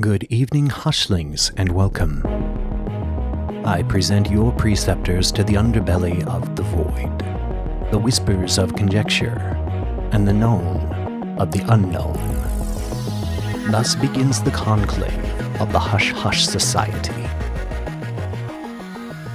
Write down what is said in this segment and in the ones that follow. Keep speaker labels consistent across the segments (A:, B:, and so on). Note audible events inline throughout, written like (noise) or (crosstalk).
A: Good evening, hushlings, and welcome. I present your preceptors to the underbelly of the void, the whispers of conjecture, and the known of the unknown. Thus begins the conclave of the Hush Hush Society.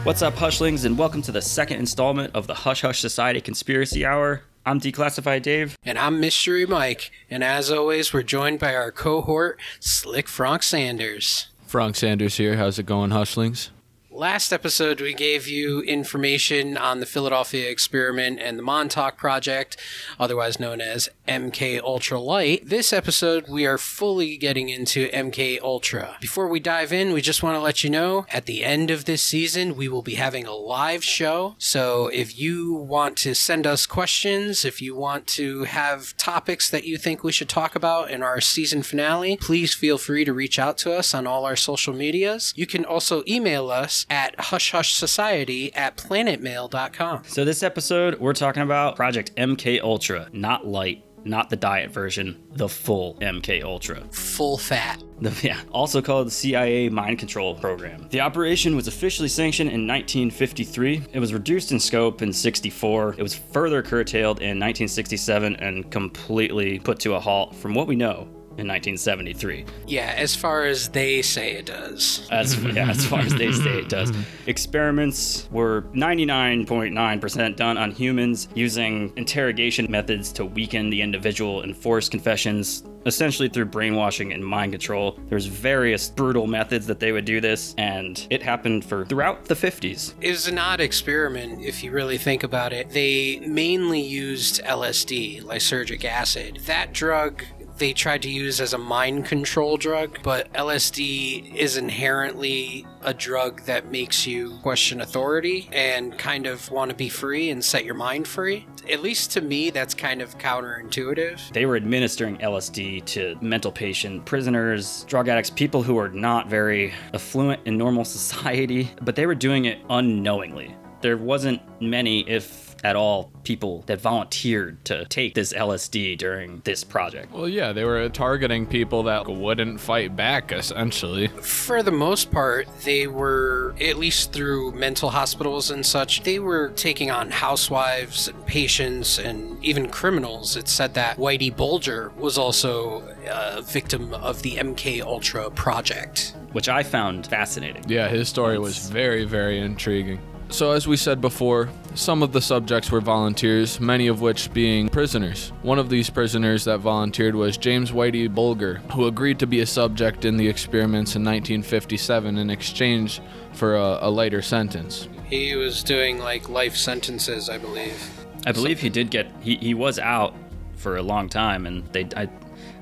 B: What's up, Hushlings, and welcome to the second installment of the Hush Hush Society Conspiracy Hour. I'm Declassified Dave.
C: And I'm Mystery Mike. And as always, we're joined by our cohort, Slick Frank Sanders.
D: Frank Sanders here. How's it going, Hushlings?
C: Last episode, we gave you information on the Philadelphia experiment and the Montauk Project, otherwise known as MK Ultra Light. This episode, we are fully getting into MK Ultra. Before we dive in, we just want to let you know at the end of this season, we will be having a live show. So if you want to send us questions, if you want to have topics that you think we should talk about in our season finale, please feel free to reach out to us on all our social medias. You can also email us at hushhushsociety at planetmail.com.
B: So this episode, we're talking about Project MK Ultra, not light, not the diet version, the full MK Ultra.
C: Full fat.
B: The, yeah, also called the CIA Mind Control Program. The operation was officially sanctioned in 1953. It was reduced in scope in 64. It was further curtailed in 1967 and completely put to a halt, from what we know, in 1973.
C: Yeah, as far as they say it does.
B: As, yeah, as far as they say it does. (laughs) Mm-hmm. Experiments were 99.9% done on humans using interrogation methods to weaken the individual and force confessions essentially through brainwashing and mind control. There's various brutal methods that they would do this, and it happened for throughout the 50s.
C: It was an odd experiment if you really think about it. They mainly used LSD, lysergic acid. That drug they tried to use as a mind control drug, but LSD is inherently a drug that makes you question authority and kind of want to be free and set your mind free. At least to me, that's kind of counterintuitive.
B: They were administering LSD to mental patient prisoners, drug addicts, people who are not very affluent in normal (laughs) society, but they were doing it unknowingly. There wasn't many, if at all people that volunteered to take this LSD during this project.
D: Well, yeah, they were targeting people that wouldn't fight back, essentially.
C: For the most part, they were, at least through mental hospitals and such, they were taking on housewives and patients and even criminals. It said that Whitey Bulger was also a victim of the MK Ultra project.
B: Which I found fascinating.
D: Yeah, his story was very, very intriguing. So, as we said before, some of the subjects were volunteers, many of which being prisoners. One of these prisoners that volunteered was James Whitey Bulger, who agreed to be a subject in the experiments in 1957 in exchange for a, a lighter sentence.
C: He was doing like life sentences, I believe.
B: I believe he did get, he, he was out for a long time, and they, I,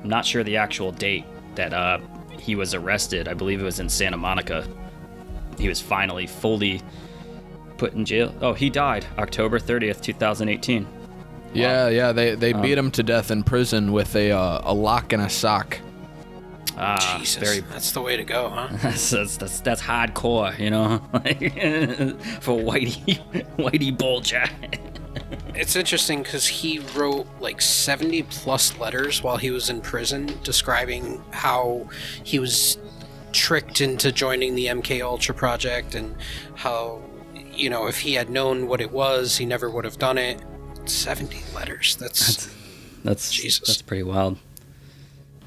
B: I'm not sure the actual date that uh, he was arrested. I believe it was in Santa Monica. He was finally fully put in jail. Oh, he died October 30th, 2018.
D: Yeah, yeah, they, they beat him to death in prison with a uh, a lock and a sock.
B: Ah,
C: Jesus,
B: very.
C: that's the way to go, huh? (laughs)
B: That's, that's, that's, that's hardcore, you know, (laughs) for Whitey (laughs) Whitey Bulger.
C: It's interesting because he wrote like 70 plus letters while he was in prison describing how he was tricked into joining the MK Ultra project and how, you know, if he had known what it was, he never would have done it. 70 letters. That's.
B: That's
C: Jesus.
B: That's pretty wild.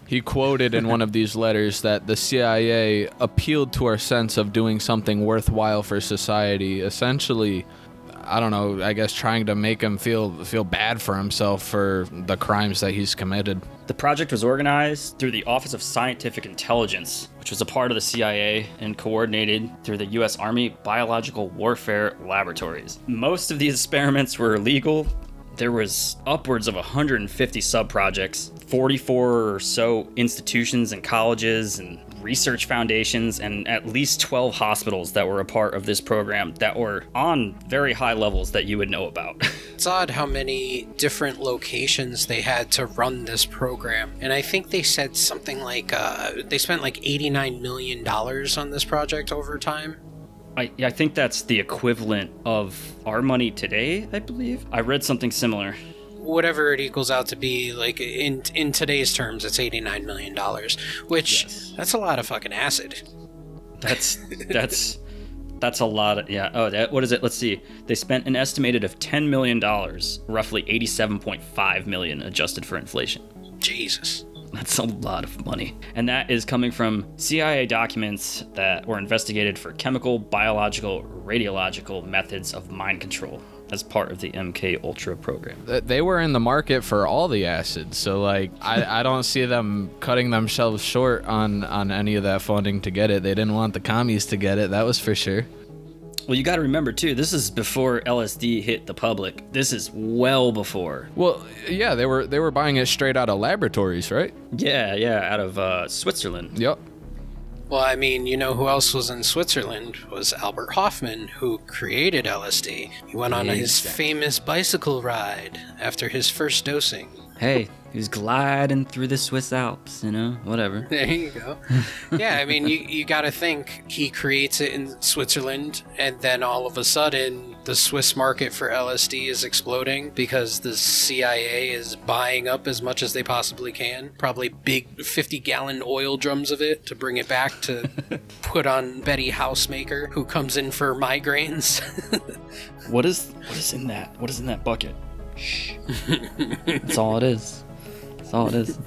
D: He quoted in one of these letters that the CIA appealed to our sense of doing something worthwhile for society, essentially I don't know, I guess trying to make him feel feel bad for himself for the crimes that he's committed.
B: The project was organized through the Office of Scientific Intelligence, which was a part of the CIA and coordinated through the U.S. Army Biological Warfare Laboratories. Most of these experiments were illegal. There was upwards of 150 sub-projects, 44 or so institutions and colleges and research foundations, and at least 12 hospitals that were a part of this program that were on very high levels that you would know about. (laughs)
C: It's odd how many different locations they had to run this program. And I think they said something like uh, they spent like $89 million on this project over time.
B: I, I think that's the equivalent of our money today, I believe. I read something similar.
C: Whatever it equals out to be, like in in today's terms, it's eighty nine million dollars, which
B: Yes.
C: that's a lot of fucking acid.
B: That's (laughs) that's that's a lot of yeah. Oh, that, what is it? Let's see. They spent an estimated of ten million dollars, roughly eighty-seven point five million adjusted for inflation.
C: Jesus.
B: That's a lot of money. And that is coming from CIA documents that were investigated for chemical, biological, radiological methods of mind control as part of the MK Ultra program.
D: They were in the market for all the acids, so like I, I don't see them cutting themselves short on on any of that funding to get it. They didn't want the commies to get it, that was for sure.
B: Well, you got to remember too, this is before LSD hit the public. This is well before.
D: Well, yeah, they were they were buying it straight out of laboratories, right?
B: Yeah, yeah, out of uh, Switzerland.
D: Yep.
C: Well, I mean, you know who else was in Switzerland was Albert Hofmann, who created LSD. He went on his
B: Exactly.
C: famous bicycle ride after his first dosing.
B: Hey, he was gliding through the Swiss Alps, you know, whatever. (laughs)
C: There you go. yeah, I mean, you, you got to think he creates it in Switzerland, and then all of a sudden, the Swiss market for LSD is exploding because the CIA is buying up as much as they possibly can. Probably big 50 gallon oil drums of it to bring it back to (laughs) put on Betty Housemaker, who comes in for migraines. (laughs)
B: What is what is in that? What is in that bucket? Shh. (laughs) That's all it is. That's all it is.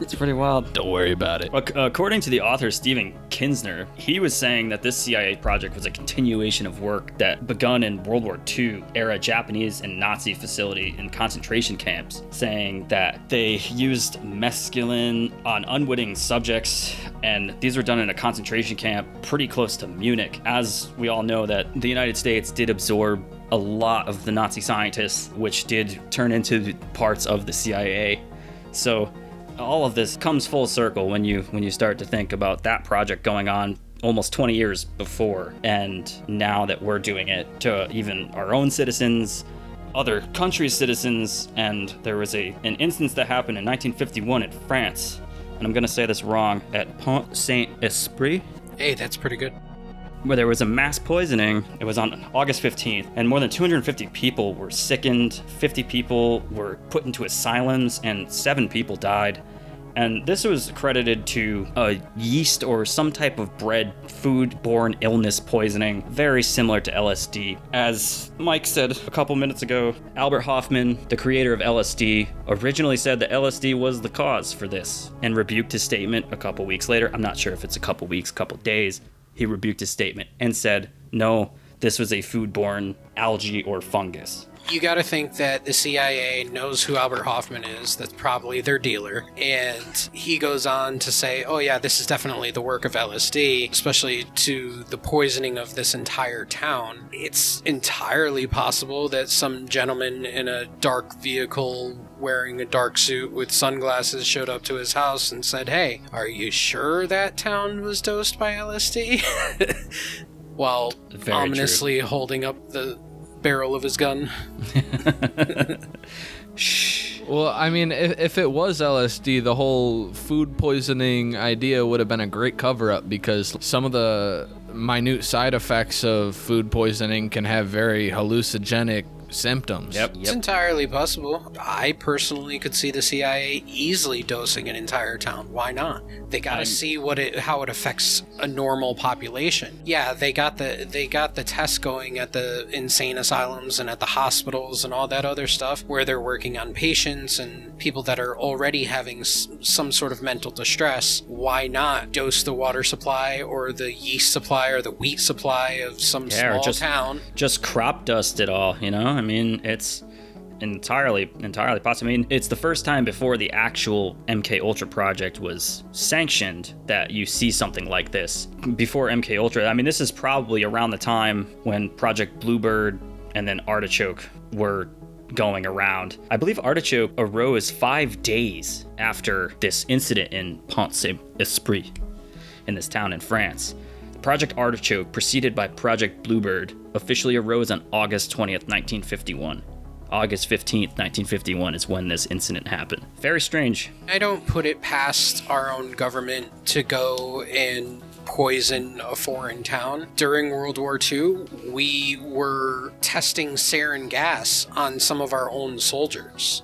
B: It's pretty wild.
D: Don't worry about it.
B: According to the author Stephen Kinzer, he was saying that this CIA project was a continuation of work that begun in World War II era Japanese and Nazi facility and concentration camps, saying that they used mescaline on unwitting subjects, and these were done in a concentration camp pretty close to Munich. As we all know, that the United States did absorb a lot of the Nazi scientists, which did turn into parts of the CIA. So all of this comes full circle when you when you start to think about that project going on almost 20 years before. And now that we're doing it to even our own citizens other countries citizens and there was a an instance that happened in 1951 in France. And I'm to say this wrong at Pont Saint-Esprit.
C: Hey, that's pretty good.
B: Where there was a mass poisoning. It was on August 15th, and more than 250 people were sickened, 50 people were put into asylums, and seven people died. And this was credited to a yeast or some type of bread food borne illness poisoning, very similar to LSD. As Mike said a couple minutes ago, Albert Hofmann, the creator of LSD, originally said that LSD was the cause for this and rebuked his statement a couple weeks later. I'm not sure if it's a couple weeks, couple days. He rebuked his statement and said, no, this was a foodborne algae or fungus.
C: You got to think that the CIA knows who Albert Hofmann is. That's probably their dealer. And he goes on to say, oh, yeah, this is definitely the work of LSD, especially to the poisoning of this entire town. It's entirely possible that some gentleman in a dark vehicle wearing a dark suit with sunglasses showed up to his house and said, hey, are you sure that town was dosed by LSD? (laughs) While
B: Very true.
C: ominously holding up the barrel of his gun. (laughs)
D: Well, I mean, if, if it was LSD, the whole food poisoning idea would have been a great cover up because some of the minute side effects of food poisoning can have very hallucinogenic symptoms. Yep.
C: It's entirely possible. I personally could see the CIA easily dosing an entire town. Why not? They got to see what it how it affects a normal population. Yeah, they got the they got the tests going at the insane asylums and at the hospitals and all that other stuff where they're working on patients and people that are already having s- some sort of mental distress. Why not dose the water supply or the yeast supply or the wheat supply of some
B: Yeah,
C: small
B: just-
C: town?
B: just crop dust it all, you know? I mean, it's entirely entirely possible. I mean, it's the first time before the actual MK Ultra project was sanctioned that you see something like this. Before MK Ultra, I mean, this is probably around the time when Project Bluebird and then Artichoke were going around. I believe Artichoke arose 5 days after this incident in Pont Saint-Esprit in this town in France. Project Artichoke, preceded by Project Bluebird, officially arose on August 20th, 1951. August 15th, 1951 is when this incident happened. Very strange.
C: I don't put it past our own government to go and poison a foreign town. During World War II, we were testing sarin gas on some of our own soldiers.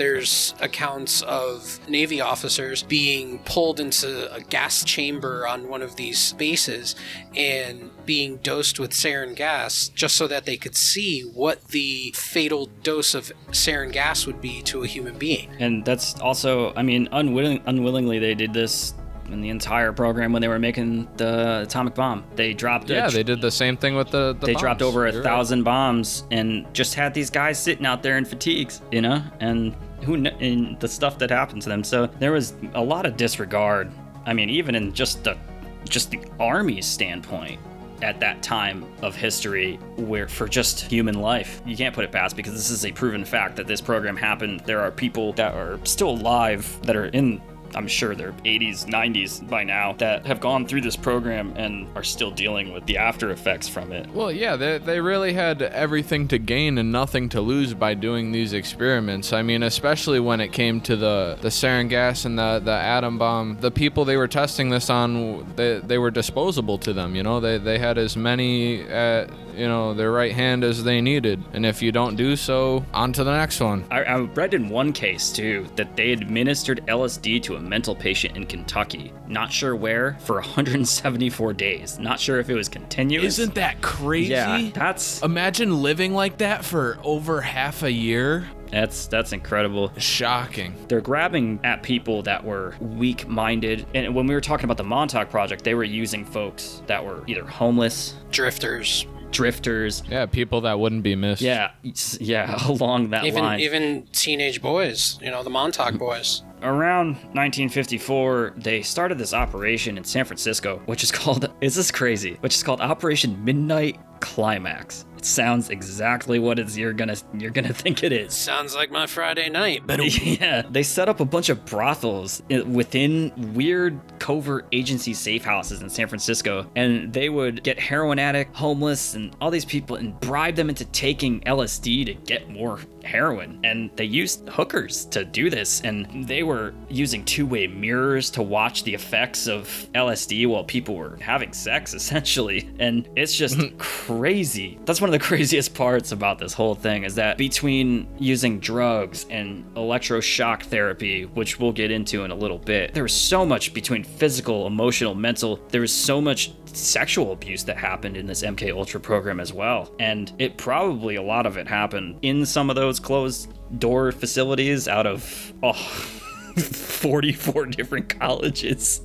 C: There's accounts of Navy officers being pulled into a gas chamber on one of these bases and being dosed with sarin gas just so that they could see what the fatal dose of sarin gas would be to a human being.
B: And that's also, I mean, unwilling, unwillingly they did this in the entire program when they were making the atomic bomb. They dropped. a-
D: Yeah, they did the same thing with the. the
B: they dropped over a
D: You're right.
B: thousand bombs and just had these guys sitting out there in fatigues, you know, and who and the stuff that happened to them. So there was a lot of disregard. I mean, even in just the just the army's standpoint at that time of history where for just human life you can't put it past because this is a proven fact that this program happened there are people that are still alive that are in I'm sure they're 80s, 90s by now that have gone through this program and are still dealing with the after effects from it.
D: Well, yeah, they, they really had everything to gain and nothing to lose by doing these experiments. I mean, especially when it came to the, the sarin gas and the, the atom bomb. The people they were testing this on, they, they were disposable to them, you know? They, they had as many at, you know, their right hand as they needed. And if you don't do so, on to the next one.
B: I, I read in one case too that they administered LSD to a mental patient in Kentucky, not sure where, for 174 days. Not sure if it was continuous.
D: Isn't that crazy?
B: yeah, that's
D: Imagine living like that for over half a year.
B: that's that's incredible.
D: Shocking.
B: They're grabbing at people that were weak-minded, and when we were talking about the Montauk Project, they were using folks that were either homeless,
C: Drifters,
B: drifters.
D: Yeah, people that wouldn't be missed.
B: Yeah, (laughs) yeah, (laughs) along that
C: even
B: line.
C: even teenage boys, you know, the Montauk boys.
B: Around 1954, they started this operation in San Francisco, which is (laughs) called, is this crazy? Which is called Operation Midnight Climax. It sounds exactly what it's you're gonna you're gonna (laughs) think it is.
C: Sounds like my Friday night. But (laughs)
B: yeah, they set up a bunch of brothels eh, within weird covert agency safe houses in San Francisco, and they would get heroin addict, homeless, and all these people and bribe them into taking LSD to get more heroin. And they used hookers to do this, and they were using two-way mirrors to watch the effects of LSD while people were having sex, (laughs) essentially. And it's just (laughs) crazy. That's one of the (laughs) craziest parts about this whole thing is that between using drugs and electroshock therapy, which we'll get into in a little bit, there was so much between physical, emotional, mental. There was so much sexual abuse that happened in this MK Ultra program as well. And it probably a lot of it happened in some of those closed door facilities out of oh, (laughs) 44 different colleges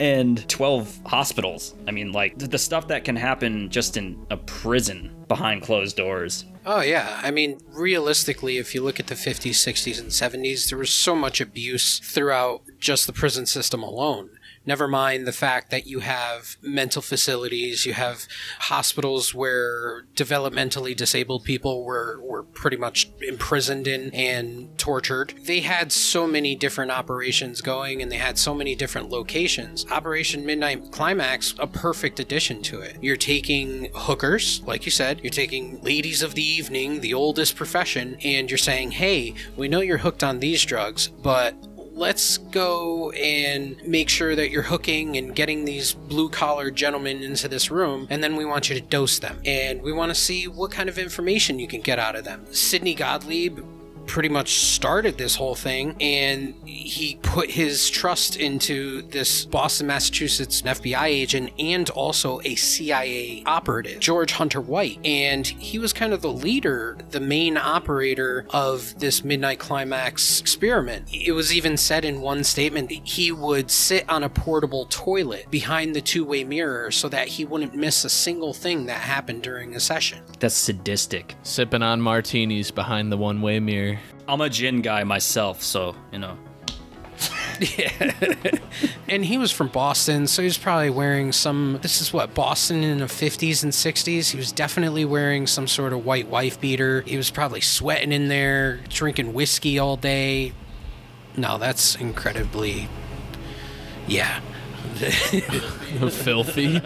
B: and 12 hospitals. I mean, like the, the stuff that can happen just in a prison behind closed doors.
C: Oh, yeah. I mean, realistically, if you look at the 50s, 60s, and 70s, there was so much abuse throughout just the prison system alone. Never mind the fact that you have mental facilities, you have hospitals where developmentally disabled people were, were pretty much imprisoned in and tortured. They had so many different operations going and they had so many different locations. Operation Midnight Climax, a perfect addition to it. You're taking hookers, like you said, you're taking ladies of the evening, the oldest profession, and you're saying, hey, we know you're hooked on these drugs, but let's go and make sure that you're hooking and getting these blue collar gentlemen into this room and then we want you to dose them. And we want to see what kind of information you can get out of them. Sidney gottlieb pretty much started this whole thing and he put his trust into this Boston, Massachusetts FBI agent and also a CIA operative, George Hunter White. And he was kind of the leader, the main operator of this Midnight Climax experiment. It was even said in one statement that he would sit on a portable toilet behind the two way mirror so that he wouldn't miss a single thing that happened during a session.
B: That's sadistic.
D: Sipping on martinis behind the one way mirror.
B: I'm a gin guy myself, so, you know. yeah. (laughs)
C: and he was from Boston, so he was probably wearing some. This is what Boston in the 50s and 60s. He was definitely wearing some sort of white wife beater. He was probably sweating in there, drinking whiskey all day. No, that's incredibly. Yeah. (laughs)
D: Filthy.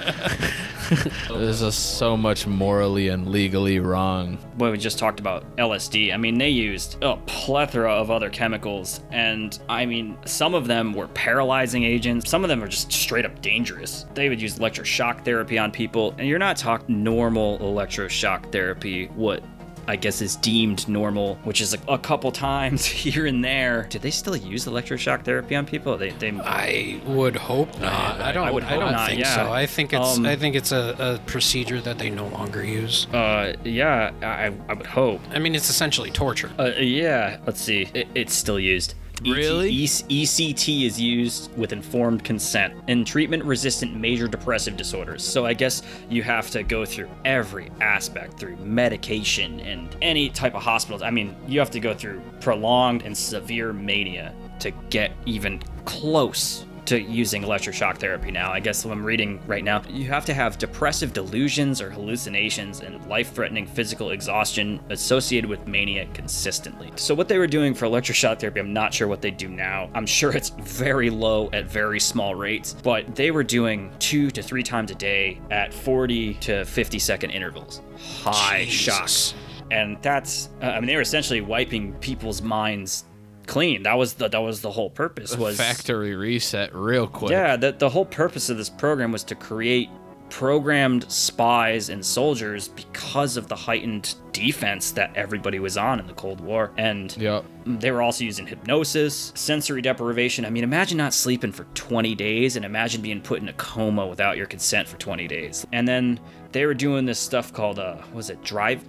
D: (laughs) this is so much morally and legally wrong.
B: Well, we just talked about LSD. I mean, they used a plethora of other chemicals, and I mean, some of them were paralyzing agents. Some of them are just straight up dangerous. They would use electroshock therapy on people, and you're not talking normal electroshock therapy. What I guess is deemed normal, which is a, a, couple (laughs) times here and there. Do they still use electroshock therapy on people? They, they
C: I would hope not. I don't. I, would I don't not, think yeah. so. I think it's. Um, I think it's a, a, procedure that they no longer use.
B: Uh, yeah, I, I would hope.
C: I mean, it's essentially torture.
B: Uh, yeah. Let's see. It, it's still used.
D: Really?
B: ECT is used with informed consent in treatment resistant major depressive disorders. So I guess you have to go through every aspect through medication and any type of hospitals. I mean, you have to go through prolonged and severe mania to get even close to using electroshock therapy now. I guess what I'm reading right now, you have to have depressive delusions or hallucinations and life threatening physical exhaustion associated with mania consistently. So, what they were doing for electroshock therapy, I'm not sure what they do now. I'm sure it's very low at very small rates, but they were doing two to three times a day at 40 to 50 second intervals. High Jesus. shocks. And that's, uh, I mean, they were essentially wiping people's minds clean. That was the that was the whole purpose. Was
D: factory reset real quick.
B: Yeah, the the whole purpose of this program was to create programmed spies and soldiers because of the heightened defense that everybody was on in the Cold War. And
D: yep.
B: they were also using hypnosis, sensory deprivation. I mean, imagine not sleeping for 20 days and imagine being put in a coma without your consent for 20 days. And then they were doing this stuff called, uh, was it drive?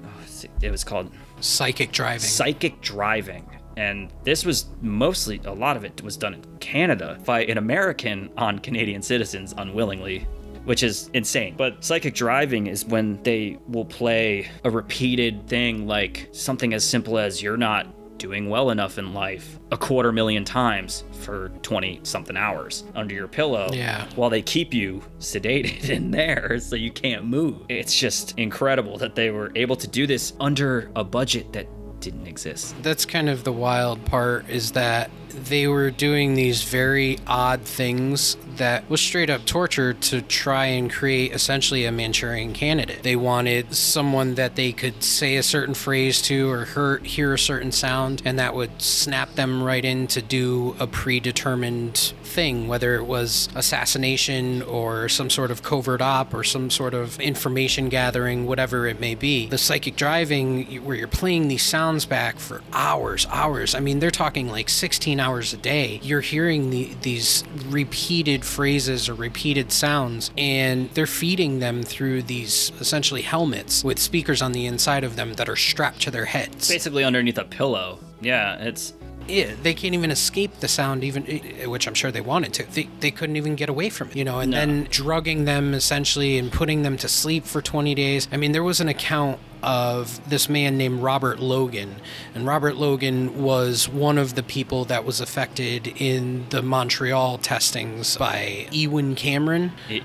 B: It was called
C: psychic driving.
B: Psychic driving and this was mostly a lot of it was done in Canada by an American on Canadian citizens unwillingly which is insane. But psychic driving is when they will play a repeated thing like something as simple as you're not doing well enough in life a quarter million times for 20 something hours under your pillow
C: yeah.
B: while they keep you sedated (laughs) in there so you can't move. It's just incredible that they were able to do this under a budget that didn't exist.
C: That's kind of the wild part is that they were doing these very odd things that was straight up torture to try and create essentially a Manchurian candidate. They wanted someone that they could say a certain phrase to or hear, hear a certain sound, and that would snap them right in to do a predetermined thing, whether it was assassination or some sort of covert op or some sort of information gathering, whatever it may be. The psychic driving, where you're playing these sounds back for hours, hours. I mean, they're talking like 16 hours a day. You're hearing the, these repeated phrases or repeated sounds, and they're feeding them through these essentially helmets with speakers on the inside of them that are strapped to their heads.
B: Basically, underneath a pillow. Yeah, it's
C: yeah, they can't even escape the sound, even eh, eh, which I'm sure they wanted to. They, they couldn't even get away from it, you know. And no. then drugging them essentially and putting them to sleep for 20 days. I mean, there was an account of this man named Robert Logan. And Robert Logan was one of the people that was affected in the Montreal testings by Ewen Cameron.
B: E-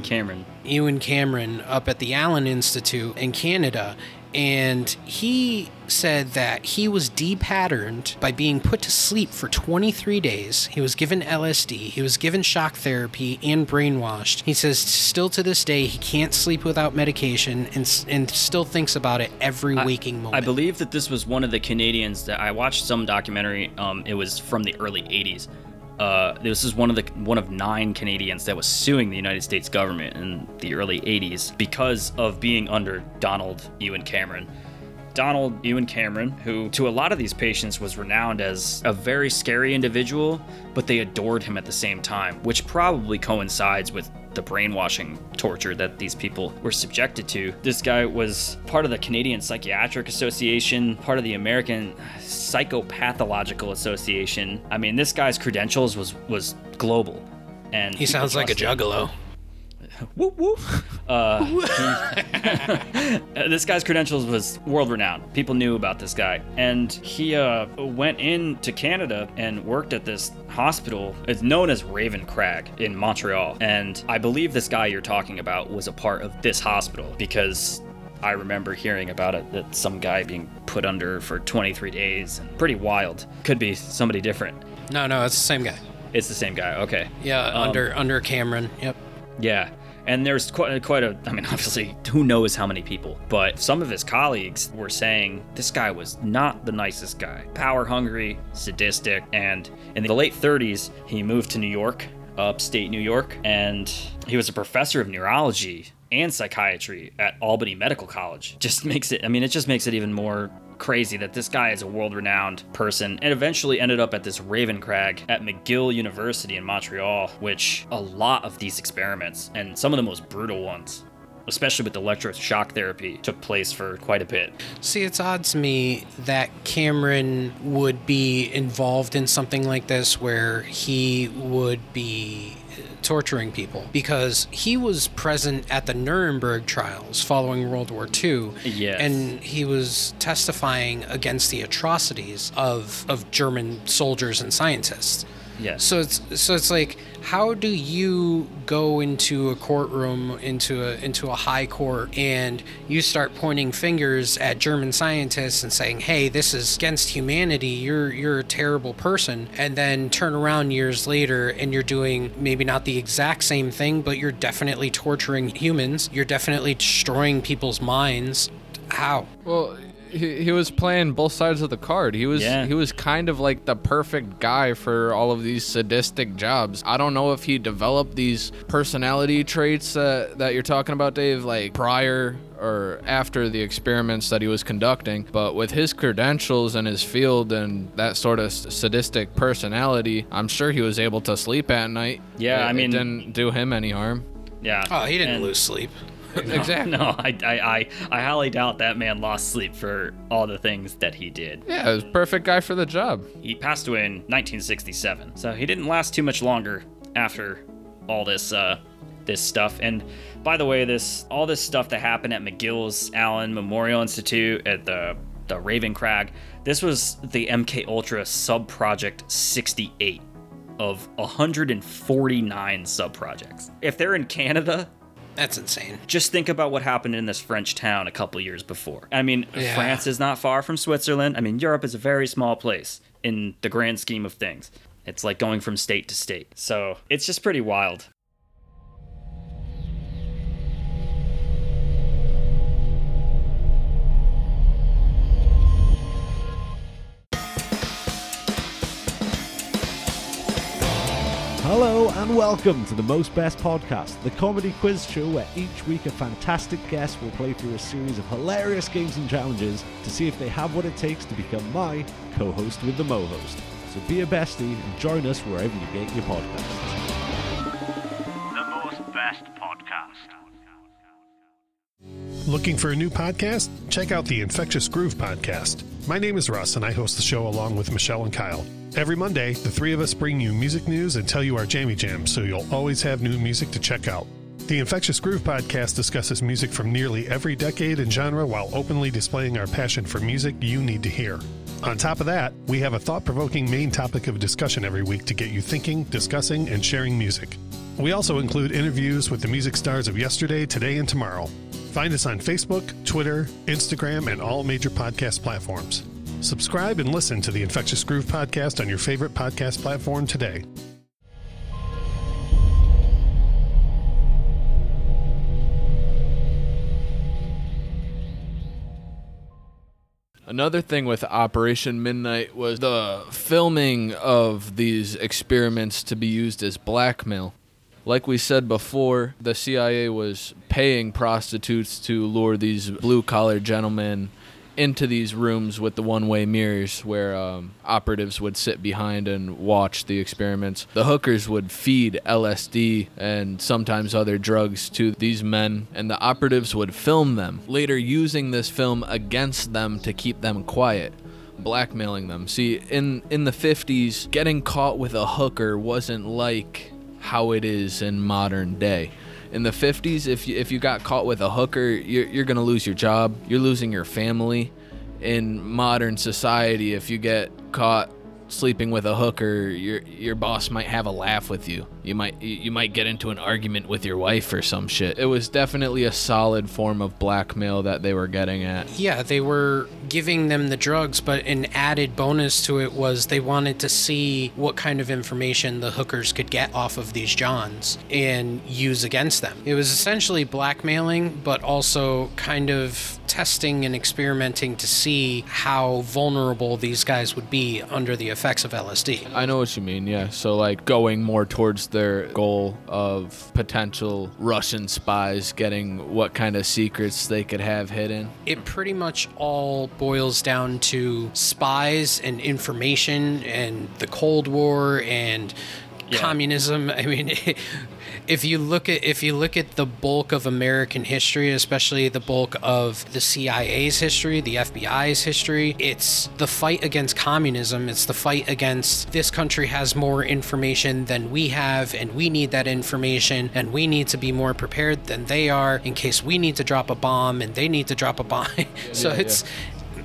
B: Cameron. Um,
C: Ewen Cameron up at the Allan Institute in Canada and he said that he was depatterned by being put to sleep for 23 days. He was given LSD, he was given shock therapy, and brainwashed. He says still to this day he can't sleep without medication and, and still thinks about it every waking moment.
B: I believe that this was one of the Canadians that I watched some documentary. Um, it was from the early 80s uh, this is one of the one of nine Canadians that was suing the United States government in the early 80s because of being under Donald Ewen Cameron. Donald Ewen Cameron, who to a lot of these patients was renowned as a very scary individual, but they adored him at the same time, which probably coincides with the brainwashing torture that these people were subjected to. This guy was part of the Canadian Psychiatric Association, part of the American Psychopathological Association. I mean, this guy's credentials was was global. And
C: he sounds like a juggalo (laughs)
B: whoop whoop. Uh, (laughs) this guy's credentials was world renowned. People knew about this guy, and he uh, went into Canada and worked at this hospital. It's known as Raven Crag in Montreal, and I believe this guy you're talking about was a part of this hospital because I remember hearing about it that some guy being put under for 23 days and pretty wild. Could be somebody different.
C: No, no, it's the same guy.
B: It's the same guy. Okay.
C: Yeah,
B: Um,
C: under under Cameron. Yep.
B: Yeah. And there's quite, uh, quite a, I mean, (laughs) obviously, who knows how many people, but some of his colleagues were saying this guy was not the nicest guy. Power hungry, sadistic, and in the late 30s, he moved to New York, upstate New York, and he was a professor of neurology and psychiatry at Albany Medical College. Just makes it, I mean, it just makes it even more crazy that this guy is a world renowned person and eventually ended up at this Raven Crag at McGill University in Montreal, which a lot of these experiments and some of the most brutal ones. Especially with electroshock therapy, took place for quite a bit.
C: See, it's odd to me that Cameron would be involved in something like this where he would be torturing people because he was present at the Nuremberg trials following World War II.
B: Yes.
C: And he was testifying against the atrocities of, of German soldiers and scientists.
B: Yes.
C: So it's so it's like how do you go into a courtroom into a into a high court and you start pointing fingers at German scientists and saying, "Hey, this is against humanity. You're you're a terrible person." And then turn around years later and you're doing maybe not the exact same thing, but you're definitely torturing humans. You're definitely destroying people's minds. How?
D: Well, he, he was playing both sides of the card. He was
B: Yeah.
D: he was kind of like the perfect guy for all of these sadistic jobs. I don't know if he developed these personality traits that that you're talking about, Dave, like prior or after the experiments that he was conducting. But with his credentials and his field and that sort of sadistic personality, I'm sure he was able to sleep at night.
B: Yeah,
D: It-
B: I
D: it
B: mean-
D: didn't do him any harm.
B: yeah.
C: Oh, he didn't
B: And-
C: lose sleep. (laughs)
D: exactly.
B: No, I, I, I, I highly doubt that man lost sleep for all the things that he did.
D: Yeah, he was perfect guy for the job.
B: He passed away in 1967, so he didn't last too much longer after all this uh, this stuff. And by the way, this all this stuff that happened at McGill's Allan Memorial Institute at the the Raven Crag, this was the MK Ultra sub project 68 of 149 sub projects. If they're in Canada,
C: That's insane.
B: just think about what happened in this French town a couple years before. I mean,
C: Yeah.
B: France is not far from Switzerland. I mean, Europe is a very small place in the grand scheme of things. It's like going from state to state. So it's just pretty wild.
E: Hello and welcome to the Most Best Podcast, the comedy quiz show where each week a fantastic guest will play through a series of hilarious games and challenges to see if they have what it takes to become my co host with the Mo host. So be a bestie and join us wherever you get your podcasts.
F: The most best podcast.
G: Looking for a new podcast? Check out the Infectious Groove podcast. My name is Russ, and I host the show along with Michelle and Kyle. Every Monday, the three of us bring you music news and tell you our jammy jams, so you'll always have new music to check out. The Infectious Groove podcast discusses music from nearly every decade and genre while openly displaying our passion for music you need to hear. On top of that, we have a thought provoking main topic of discussion every week to get you thinking, discussing, and sharing music. We also include interviews with the music stars of yesterday, today, and tomorrow. Find us on Facebook, Twitter, Instagram, and all major podcast platforms. Subscribe and listen to the Infectious Groove podcast on your favorite podcast platform today.
D: Another thing with Operation Midnight was the filming of these experiments to be used as blackmail. Like we said before, the CIA was paying prostitutes to lure these blue collar gentlemen into these rooms with the one way mirrors where um, operatives would sit behind and watch the experiments. The hookers would feed LSD and sometimes other drugs to these men, and the operatives would film them, later using this film against them to keep them quiet blackmailing them. See, in in the 50s, getting caught with a hooker wasn't like how it is in modern day. In the 50s, if you, if you got caught with a hooker, you're, you're going to lose your job. You're losing your family. In modern society, if you get caught sleeping with a hooker, your your boss might have a laugh with you. You might you might get into an argument with your wife or some shit. It was definitely a solid form of blackmail that they were getting at.
C: Yeah, they were giving them the drugs, but an added bonus to it was they wanted to see what kind of information the hookers could get off of these Johns and use against them. It was essentially blackmailing, but also kind of testing and experimenting to see how vulnerable these guys would be under the effects of LSD.
D: I know what you mean, yeah. So, like, going more towards their goal of potential Russian spies getting what kind of secrets they could have hidden.
C: it pretty much all boils down to spies and information and the Cold War and
B: Yeah.
C: communism. (laughs) I mean, if you look at if you look at the bulk of American history, especially the bulk of the CIA's history, the FBI's history, it's the fight against communism. It's the fight against this country has more information than we have, and we need that information, and we need to be more prepared than they are in case we need to drop a bomb and they need to drop a bomb. (laughs) so
D: yeah,
C: it's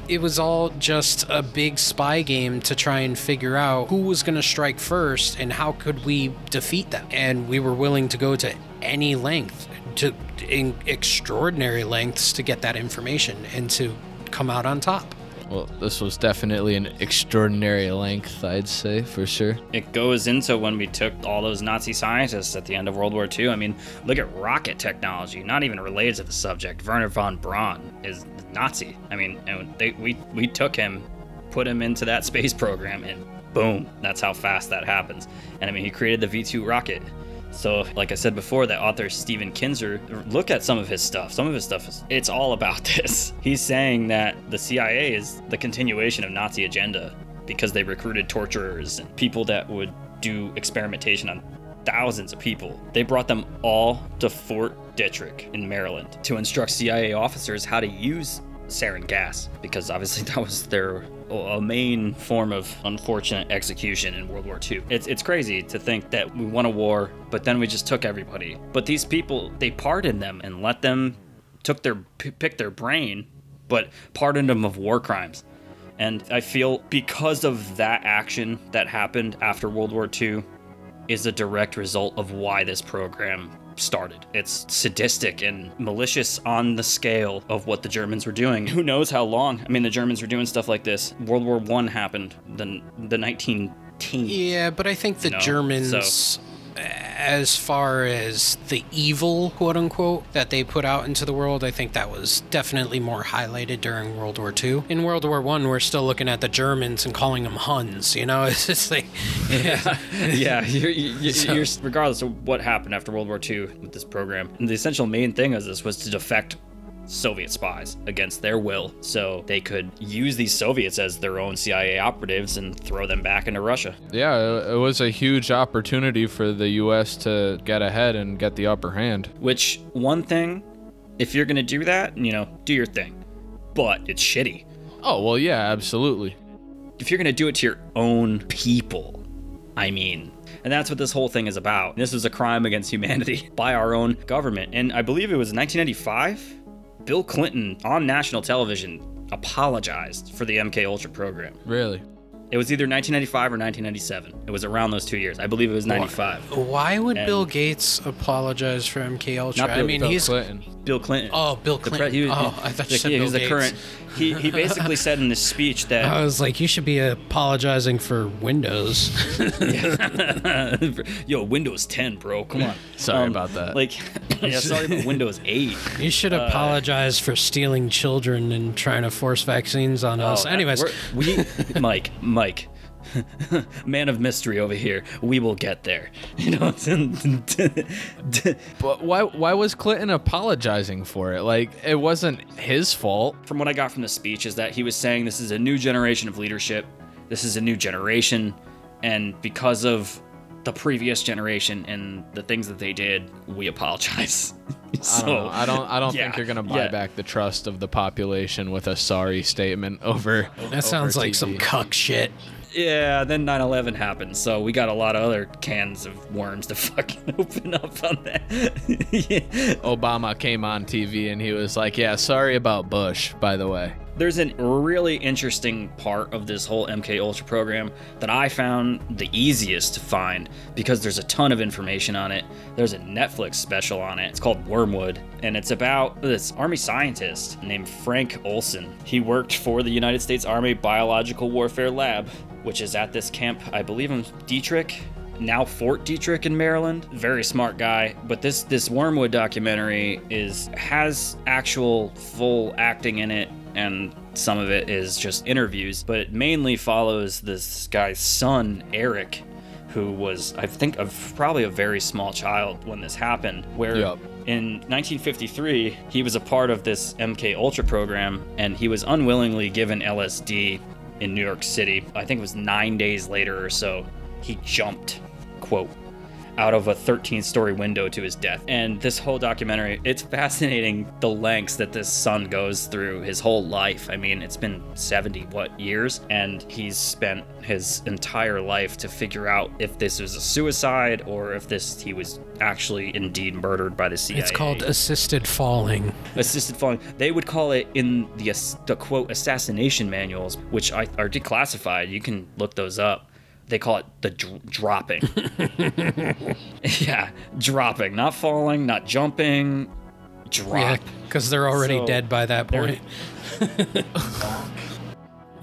C: it was all just a big spy game to try and figure out who was going to strike first and how could we defeat them. And we were willing to go to any length, to in extraordinary lengths to get that information and to come out on top.
D: Well, this was definitely an extraordinary length, I'd say, for sure.
B: It goes into when we took all those Nazi scientists at the end of World War II. I mean, look at rocket technology, not even related to the subject. Wernher von Braun is Nazi. I mean, and they, we, we took him, put him into that (laughs) space program, and boom, that's how fast that happens. And I mean, he created the V 2 rocket. So, like I said before, that author Stephen Kinzer, look at some of his stuff. Some of his stuff is it's all about (laughs) this. He's saying that the CIA is the continuation of Nazi agenda because they recruited torturers and people that would do experimentation on thousands of people. They brought them all to Fort Detrick in Maryland to instruct CIA officers how to use sarin gas because obviously (laughs) that was their a main form of unfortunate execution in World War II. It's it's crazy to think that we won a war, but then we just took everybody. But these people, they pardoned them and let them took their pick their brain, but pardoned them of war crimes. And I feel because of that action that happened after World War II is a direct result of why this program started. It's sadistic and malicious on the scale of what the Germans were doing. Who knows how long? I mean, the Germans were doing stuff like this. World War One happened the the 19 teens.
C: Yeah, but I think the
B: No,
C: Germans,
B: so-
C: as far as the evil, quote unquote, that they put out into the world, I think that was definitely more highlighted during World War II. In World War One, we're still looking at the Germans and calling them Huns. You know, (laughs) it's just like, (laughs)
B: yeah, (laughs) you're, you're, you're, regardless of what happened after World War II with this program, the essential main thing of this was to defect Soviet spies against their will so they could use these Soviets as their own CIA operatives and throw them back into Russia.
D: Yeah, it was a huge opportunity for the U.S. to get ahead and get the upper hand.
B: Which, one thing, if you're going to do that, you know, do your thing. But it's shitty.
D: Oh, well, yeah, absolutely.
B: if you're going to do it to your own people, I mean, and that's what this whole thing is about. This was a crime against humanity (laughs) by our own government. And I believe it was 1995, Bill Clinton on national television apologized for the MK Ultra program.
D: Really.
B: It was either 1995 or 1997. It was around those two years. I believe it was 95.
C: why would
B: And-
C: Bill Gates apologize for MK Ultra?
B: Not
C: I mean,
B: Bill
C: he's
D: Clinton.
B: Bill Clinton.
C: oh, Bill
B: The
C: Clinton.
B: pre- he was-
C: oh, I thought you
B: the-
C: said
B: yeah,
C: Bill
B: he's the
C: Gates.
B: current. He, he (laughs) basically said in his speech that
C: I was like, you should be apologizing for Windows. (laughs)
B: Yo, Windows 10, bro. Come on.
D: Sorry um, about that.
B: Like, (laughs) yeah, sorry about Windows 8.
C: You should uh, apologize for stealing children and trying to force vaccines on oh, us.
B: Oh,
C: Anyways,
B: we're- we, Mike, Mike, (laughs) man of mystery over here. We will get there. (laughs) You know. (laughs)
D: But why why was Clinton apologizing for it? Like it wasn't his fault.
B: from what I got from the speech is that he was saying this is a new generation of leadership. This is a new generation, and because of the previous generation and the things that they did, we apologize. (laughs)
D: I
B: so
D: don't know. I don't I don't
B: yeah,
D: think you're gonna buy
B: yeah.
D: back the trust of the population with a sorry statement (laughs) over.
C: that sounds like some cuck shit.
B: Yeah, then 9/11 happened, so we got a lot of other cans of worms to (laughs) fucking open up on that. yeah.
D: Obama came on TV and he was like, "Yeah, sorry about Bush, by the way."
B: There's a really interesting part of this whole MK Ultra program that I found the easiest to find because there's a ton of information on it. There's a Netflix special on it. It's called Wormwood, and it's about this army scientist named Frank Olson. He worked for the United States Army Biological Warfare Lab, which is at this camp, I believe in Detrick, now Fort Detrick in Maryland. Very smart guy. But this this Wormwood documentary is has actual full acting in it and some of it is just interviews, but it mainly follows this guy's son, Eric, who was, I think, of probably a very small child when this happened, where
D: Yup.
B: in 1953 he was a part of this MK Ultra program and he was unwillingly given LSD in New York City. I think it was nine days later or so. He jumped, quote, out of a 13 story window to his death. And this whole documentary, it's fascinating the lengths that this son goes through his whole life. I mean, it's been 70 what years and he's spent his entire life to figure out if this was a suicide or if this he was actually indeed murdered by the CIA.
C: It's called assisted falling.
B: assisted falling. They would call it in the, the quote assassination manuals, which are declassified. You can look those up. They call it the dr- dropping. (laughs) yeah, dropping, not falling, not jumping. Drop.
C: Yeah, because they're already
B: So,
C: dead by that point. (laughs) (laughs)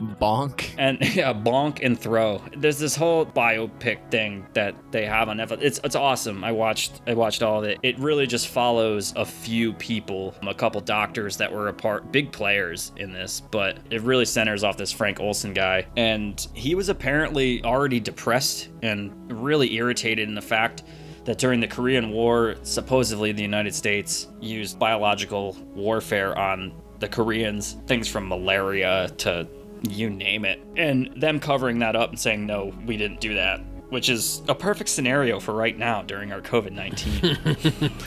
D: Bonk.
B: and (laughs) yeah, bonk and throw. There's this whole biopic thing that they have on Netflix. It's it's awesome. I watched I watched all of it. It really just follows a few people, a couple doctors that were a part, big players in this, but it really centers off this Frank Olson guy, and he was apparently already depressed and really irritated in the fact that during the Korean War, supposedly the United States used biological warfare on the Koreans, things from malaria to you name it. And them covering that up and saying, no, we didn't do that, which is a perfect scenario for right now during our COVID 19. (laughs)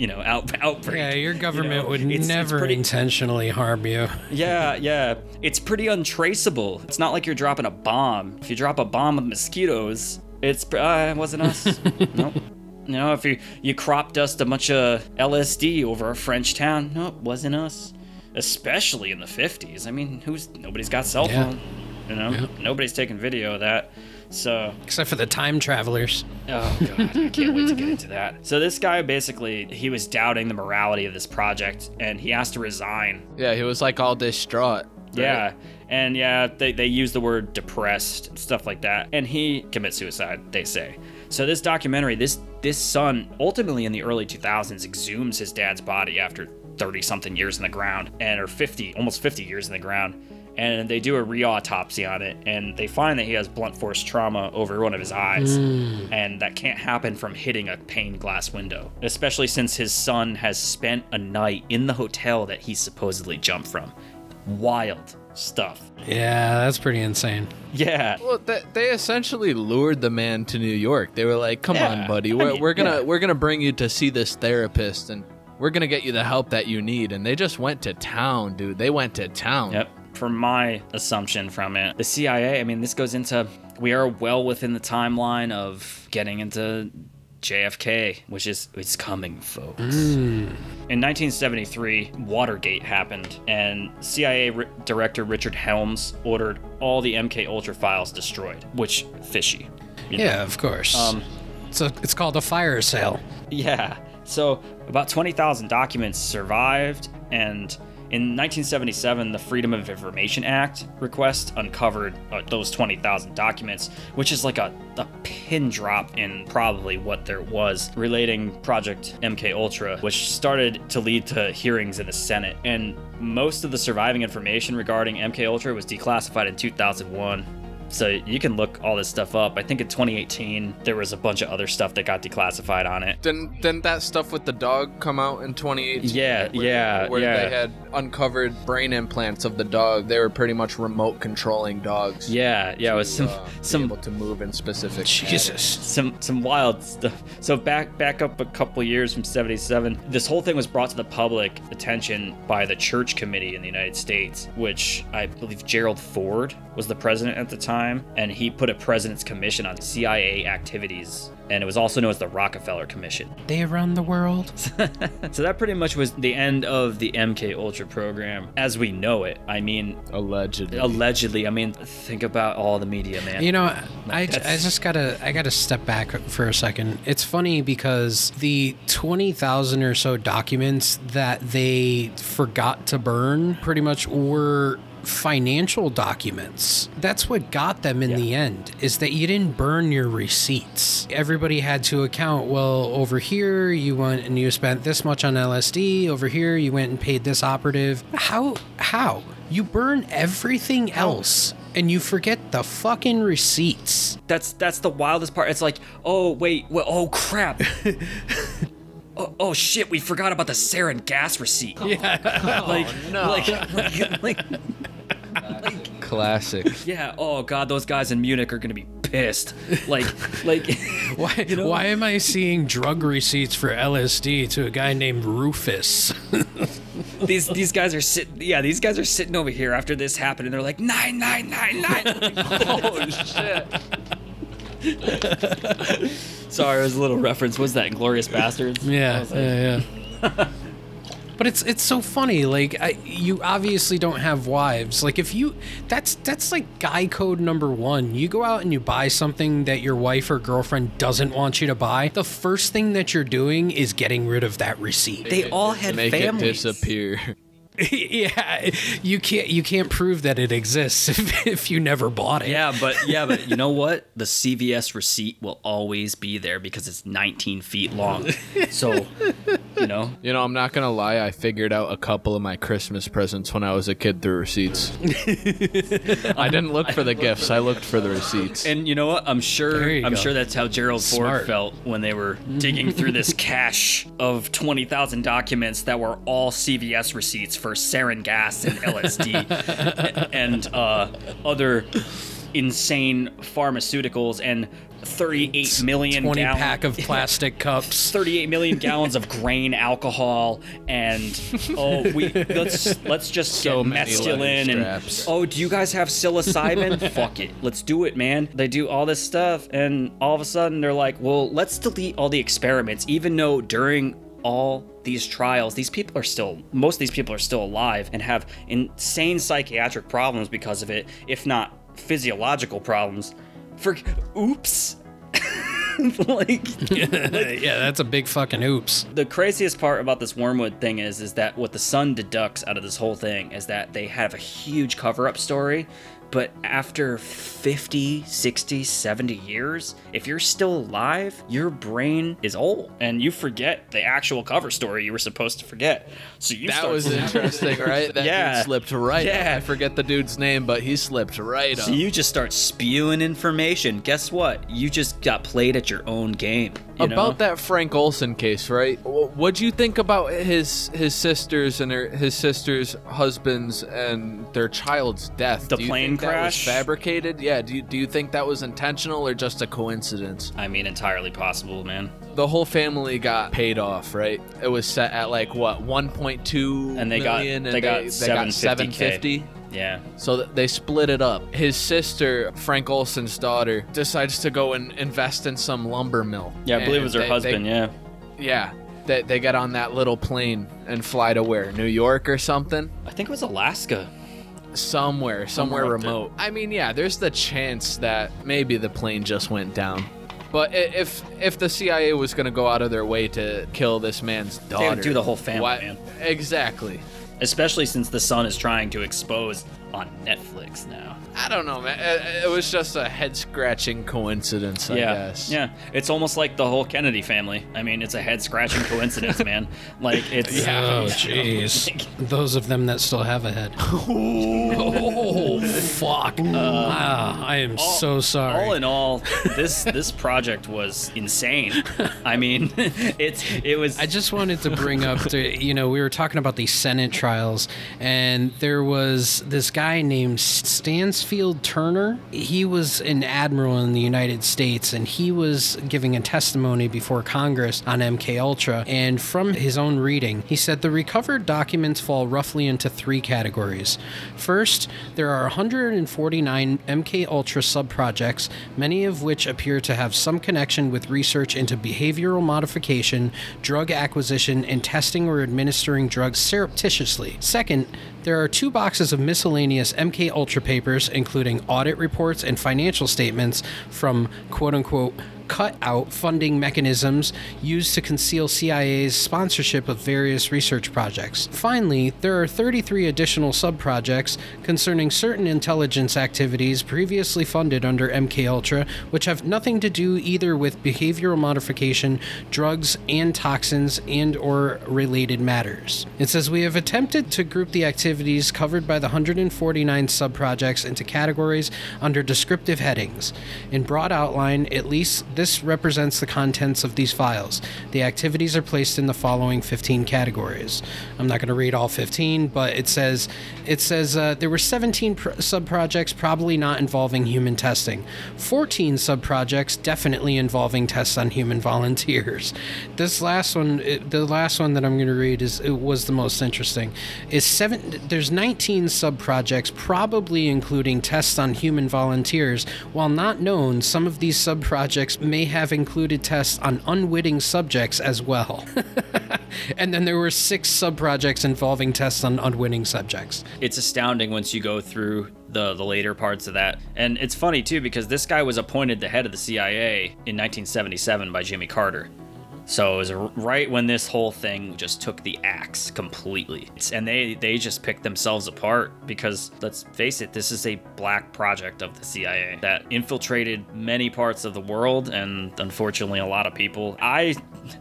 B: You know, out, outbreak.
C: Yeah, your
B: you
C: government
B: know?
C: would
B: It's- it's
C: never
B: pretty-
C: intentionally harm you.
B: yeah, yeah. It's pretty untraceable. It's not like you're dropping a bomb. If you drop a bomb with mosquitoes, it's uh, it wasn't us. (laughs) nope. You know, if you you crop dust a bunch of LSD over a French town, nope, wasn't us. Especially in the 50s. I mean, who's nobody's got cell
C: Yeah.
B: phone. You know, nobody's taking video of that. So
C: Except for the time travelers.
B: Oh god, I can't wait to get into that. So this guy basically he was doubting the morality of this project and he has to resign
D: Yeah, he was like all distraught.
B: yeah. And yeah, they, they use the word depressed, and stuff like that. And he commits suicide, they say. So this documentary, this this son ultimately in the early 2000s exhumes his dad's body after 30 something years in the ground and or 50, almost 50 years in the ground. And they do a re-autopsy on it and they find that he has blunt force trauma over one of his eyes. Hmm. And that can't happen from hitting a pane glass window, especially since his son has spent a night in the hotel that he supposedly jumped from wild stuff.
C: Yeah, that's pretty insane.
B: Yeah.
D: Well, they, they essentially lured the man to New York. They were like, "Come
B: Yeah,
D: on, buddy. We're,
B: mean,
D: we're gonna
B: yeah.
D: we're gonna bring you to see this therapist, and we're gonna get you the help that you need." And they just went to town, dude. They went to town.
B: Yep. From my assumption from it, the CIA, I mean, this goes into, we are well within the timeline of getting into JFK, which is, it's coming, folks. In 1973, Watergate happened, and CIA Ri- Director Richard Helms ordered all the MK Ultra files destroyed, which fishy. you know?
C: Yeah, of course.
B: Um,
C: so it's called a fire sale. (laughs)
B: Yeah. So about 20,000 documents survived, and in 1977, the Freedom of Information Act request uncovered uh, those 20,000 documents, which is like a, a pin drop in probably what there was relating Project MK Ultra, which started to lead to hearings in the Senate. And most of the surviving information regarding MK Ultra was declassified in 2001. So you can look all this stuff up. I think in 2018 there was a bunch of other stuff that got declassified on it.
D: Didn't didn't that stuff with the dog come out in 2018?
B: Yeah,
D: Where-
B: yeah,
D: Where
B: yeah.
D: they had uncovered brain implants of the dog. They were pretty much remote controlling dogs.
B: Yeah, yeah, it was some
D: uh,
B: some
D: able to move in specific.
C: Jesus.
B: some some wild stuff. So back back up a couple years from 77, this whole thing was brought to the public attention by the Church Committee in the United States, which I believe Gerald Ford was the president at the time. Time, and he put a president's commission on CIA activities. And it was also known as the Rockefeller Commission.
C: They around the world. (laughs)
B: So that pretty much was the end of the MK Ultra program as we know it. I mean,
D: Allegedly.
B: allegedly. I mean, think about all the media, man.
C: You know, I, I just gotta I gotta step back for a second. It's funny because the twenty thousand or so documents that they forgot to burn pretty much were financial documents. That's what got them in the end is that you didn't burn your receipts. Everybody had to account, well, over here you went and you spent this much on LSD, over here you went and paid this operative. How how? You burn everything else and you forget the fucking receipts.
B: that's that's the wildest part. It's like, oh wait, well, oh crap. (laughs) Oh, oh shit! We forgot about the sarin gas receipt. (laughs) Yeah, (laughs) like, oh,
D: no.
B: like, like, like, (laughs)
D: Classic.
B: yeah. Oh god, those guys in Munich are gonna be pissed. Like, like, (laughs)
C: Why, (laughs) why am I seeing drug receipts for LSD to a guy named Rufus?
B: these these guys are sitting. Yeah, these guys are sitting over here after this happened, and they're like nine nine nine nine.
D: oh shit.
B: Sorry, it was a little reference. Was that? Glorious Bastards.
C: yeah, yeah, yeah. But it's it's so funny. Like I, you obviously don't have wives. Like if you, that's that's like guy code number one. You go out and you buy something that your wife or girlfriend doesn't want you to buy. The first thing that you're doing is getting rid of that receipt.
B: They all had
D: Make
B: families.
D: it disappear. (laughs) (laughs)
C: yeah, you can't you can't prove that it exists (laughs) if, if you never bought it.
B: Yeah, but yeah, but you know (laughs) what? The CVS receipt will always be there because it's 19 feet long. So, you know,
D: You know, I'm not gonna lie. I figured out a couple of my Christmas presents when I was a kid through receipts. I didn't look for the gifts. I looked for the receipts.
B: and you know what? I'm sure I'm
C: go.
B: sure that's how Gerald
C: Smart.
B: Ford felt when they were digging through this cache of 20,000 documents that were all CVS receipts for sarin gas and LSD (laughs) and uh, other insane pharmaceuticals and 38 million
C: Twenty
B: gallon-
C: pack of (laughs) plastic cups.
B: 38 million gallons of grain alcohol and oh we let's let's just
D: So
B: get mescaline and oh do you guys have psilocybin? (laughs) Fuck it. Let's do it man. They do all this stuff and all of a sudden they're like well let's delete all the experiments even though during all these trials these people are still most of these people are still alive and have insane psychiatric problems because of it if not physiological problems for oops (laughs) (laughs) like
C: yeah, that's a big fucking oops.
B: the craziest part about this wormwood thing is is that what the son deducts out of this whole thing is that they have a huge cover-up story but after 50 60 70 years if you're still alive your brain is old and you forget the actual cover story you were supposed to forget so you
D: that was interesting, (laughs) right? That
B: Yeah.
D: dude slipped right.
B: Yeah.
D: Up. I forget the dude's name, but he slipped right
B: so
D: up.
B: you just start spewing information guess what you just got played at your own game you know?
D: about that Frank Olson case, right? Wh- What'd you think about his his sisters and her, his sisters' husbands and their child's death?
B: The
D: do you
B: plane
D: think that was
B: crash?
D: fabricated? Yeah. Do you, do you think that was intentional or just a coincidence?
B: i mean entirely possible man
D: The whole family got paid off, right? It was set at like what 1.2
B: And they got-
D: million,
B: they got
D: they got
B: 750K.
D: 750.
B: yeah
D: So they split it up. His sister, Frank Olson's daughter, decides to go and invest in some lumber mill.
B: yeah i believe it was her
D: they-
B: husband
D: they-
B: yeah
D: Yeah. They, they get on that little plane and fly to where? New York or something?
B: I think it was Alaska.
D: Somewhere, somewhere
B: Somewhere
D: remote. I mean, yeah, there's the chance that maybe the plane just went down. But if if the CIA was going to go out of their way to kill this man's daughter,
B: would do the whole family,
D: why-
B: man.
D: Exactly.
B: Especially since the son is trying to expose on Netflix now.
D: I don't know, man. It, it was just a head scratching coincidence, I
B: yeah.
D: guess.
B: Yeah. It's almost like the whole Kennedy family. I mean, it's a head scratching coincidence, man. (laughs) Like it's
C: Oh, (laughs) jeez. (laughs) Those of them that still have a head. oh, fuck. Ah, I am so sorry.
B: all in all, this this project was insane. I mean, it's it was
C: I just wanted to bring up, to, you know, we were talking about these Senate trials, and there was this guy named Stansfield Turner. He was an admiral in the United States, and he was giving a testimony before Congress on MK Ultra. And from his own reading, he said the recovered documents fall roughly into three categories. First, there are 149 MK Ultra subprojects, many of which appear to have some connection with research into behavioral modification, drug acquisition, and testing or administering drugs surreptitiously. Second, there are two boxes of miscellaneous MK Ultra papers, including audit reports and financial statements from quote unquote cut out funding mechanisms used to conceal CIA's sponsorship of various research projects. Finally, there are 33 additional subprojects concerning certain intelligence activities previously funded under MK Ultra, which have nothing to do either with behavioral modification, drugs, and toxins and or related matters. It says we have attempted to group the activities covered by the 149 subprojects into categories under descriptive headings. In broad outline, at least this represents the contents of these files. The activities are placed in the following 15 categories. I'm not going to read all 15, but it says it says uh, there were 17 pr- subprojects probably not involving human testing, 14 subprojects definitely involving tests on human volunteers. This last one, it- the last one that I'm going to read is it was the most interesting. Is seven? There's 19 subprojects probably including tests on human volunteers. While not known, some of these subprojects may have included tests on unwitting subjects as well. (laughs) and then there were six subprojects involving tests on unwitting subjects.
B: It's astounding once you go through the the later parts of that. And it's funny too because this guy was appointed the head of the CIA in 1977 by Jimmy Carter. So it was right when this whole thing just took the axe completely. And they they just picked themselves apart because let's face it, this is a black project of the CIA that infiltrated many parts of the world and unfortunately a lot of people. I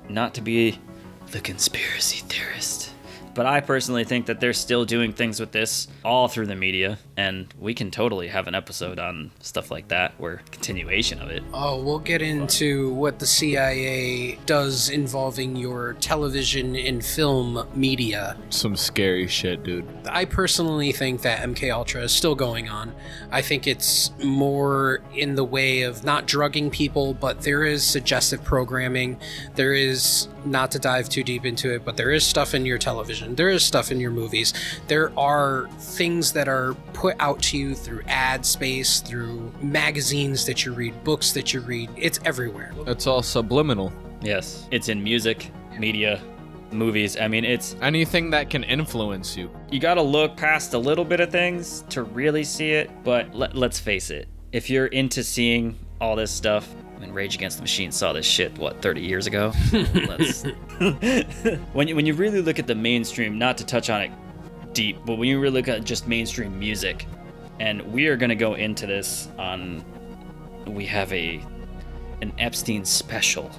B: not to be the conspiracy theorist. But I personally think that they're still doing things with this all through the media, and we can totally have an episode on stuff like that, where continuation of it.
C: Oh, we'll get into what the CIA does involving your television and film media.
D: Some scary shit, dude.
C: I personally think that MK Ultra is still going on. I think it's more in the way of not drugging people, but there is suggestive programming. There is not to dive too deep into it, but there is stuff in your television. There is stuff in your movies. There are things that are put out to you through ad space, through magazines that you read, books that you read. It's everywhere.
D: It's all subliminal.
B: Yes, it's in music, media, movies. I mean, it's
D: Anything that can influence you.
B: you got to look past a little bit of things to really see it. But let, let's face it, if you're into seeing all this stuff, I mean, Rage Against the Machine saw this shit what 30 years ago. (laughs) Let's- (laughs) (laughs) when you when you really look at the mainstream, not to touch on it deep, but when you really look at just mainstream music, and we are gonna go into this on, we have a an Epstein special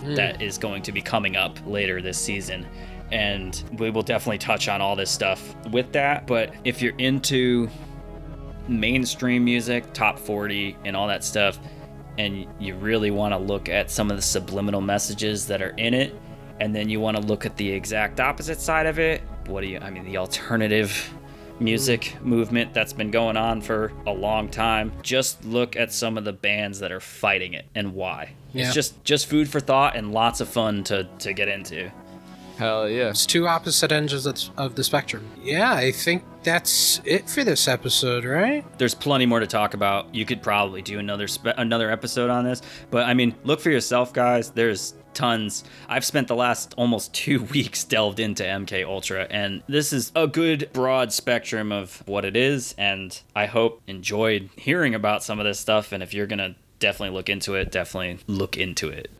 B: hmm. that is going to be coming up later this season. And we will definitely touch on all this stuff with that. But if you're into mainstream music, top 40, and all that stuff, and you really want to look at some of the subliminal messages that are in it, and then you want to look at the exact opposite side of it, what do you, I mean, the alternative music movement that's been going on for a long time. Just look at some of the bands that are fighting it and why.
C: Yeah.
B: It's just just food for thought and lots of fun to to get into.
D: Hell yeah.
C: It's two opposite ends of the, of the spectrum. Yeah, I think that's it for this episode, right?
B: There's plenty more to talk about. You could probably do another spe- another episode on this, but I mean, look for yourself, guys. There's tons. I've spent the last almost two (laughs) weeks delved into MK Ultra, and this is a good broad spectrum of what it is. And I hope enjoyed hearing about some of this stuff. And if you're gonna definitely look into it, definitely look into it.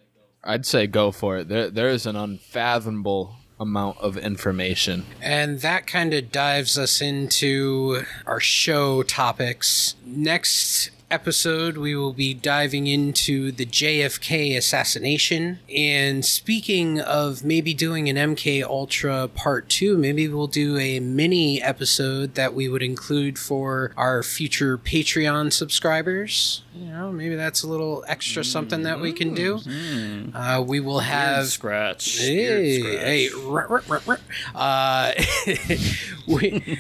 D: I'd say go for it. There, there is an unfathomable amount of information.
C: And that kind of dives us into our show topics. Next episode, we will be diving into the JFK assassination. And speaking of maybe doing an MK Ultra Part 2, maybe we'll do a mini episode that we would include for our future Patreon subscribers. You know, maybe that's a little extra something that we can do. Uh, we will
B: Beard
C: have
B: scratch.
C: Hey,
B: Beard
C: hey, ruh, ruh, ruh, ruh. Uh, (laughs) we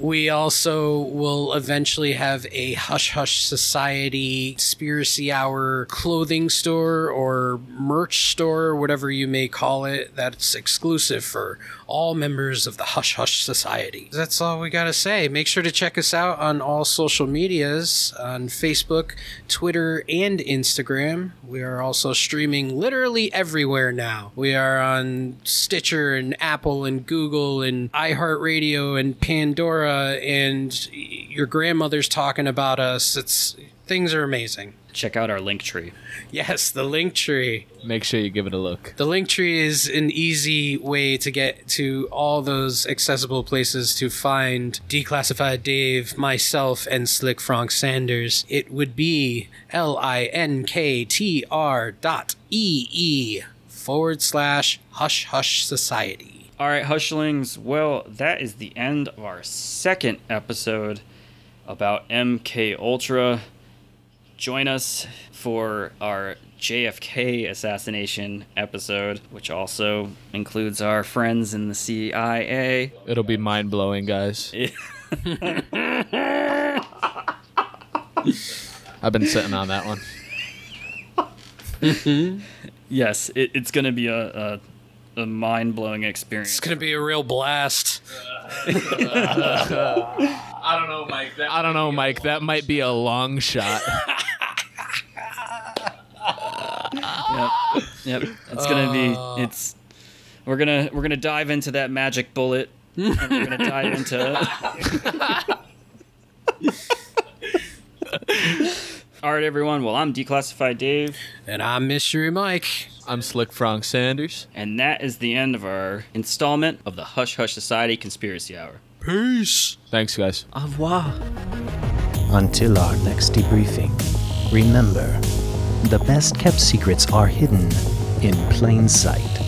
C: we also will eventually have a Hush Hush Society conspiracy hour clothing store or merch store, whatever you may call it. That's exclusive for all members of the Hush Hush Society. That's all we gotta say. Make sure to check us out on all social medias on Facebook, Twitter, and Instagram. We are also streaming literally everywhere now. We are on Stitcher and Apple and Google and iHeartRadio and Pandora and your grandmother's talking about us. It's things are amazing.
B: Check out our link tree.
C: Yes, the link tree.
D: Make sure you give it a look.
C: The link tree is an easy way to get to all those accessible places to find Declassified Dave, myself, and Slick Frank Sanders. It would be L I N K T R dot E E forward slash Hush Hush Society.
B: All right, Hushlings. Well, that is the end of our second episode about MK Ultra. Join us for our JFK assassination episode, which also includes our friends in the CIA.
D: It'll be mind blowing, guys. (laughs) I've been sitting on that one. (laughs)
B: Yes, it, it's going to be a, a, a mind blowing experience.
C: It's gonna be a real blast. (laughs)
D: I don't know, Mike. That, I don't know, Mike. That might be a long shot.
B: Yep, yep. It's gonna be. Uh. It's. We're gonna we're gonna dive into that magic bullet. and we're gonna dive into. (laughs) All right, everyone. Well, I'm Declassified Dave,
C: And I'm Mystery Mike.
D: I'm Slick Frank Sanders.
B: and that is the end of our installment of the Hush Hush Society Conspiracy Hour.
C: Peace.
D: Thanks, guys.
B: Au revoir.
A: Until our next debriefing, remember the best kept secrets are hidden in plain sight.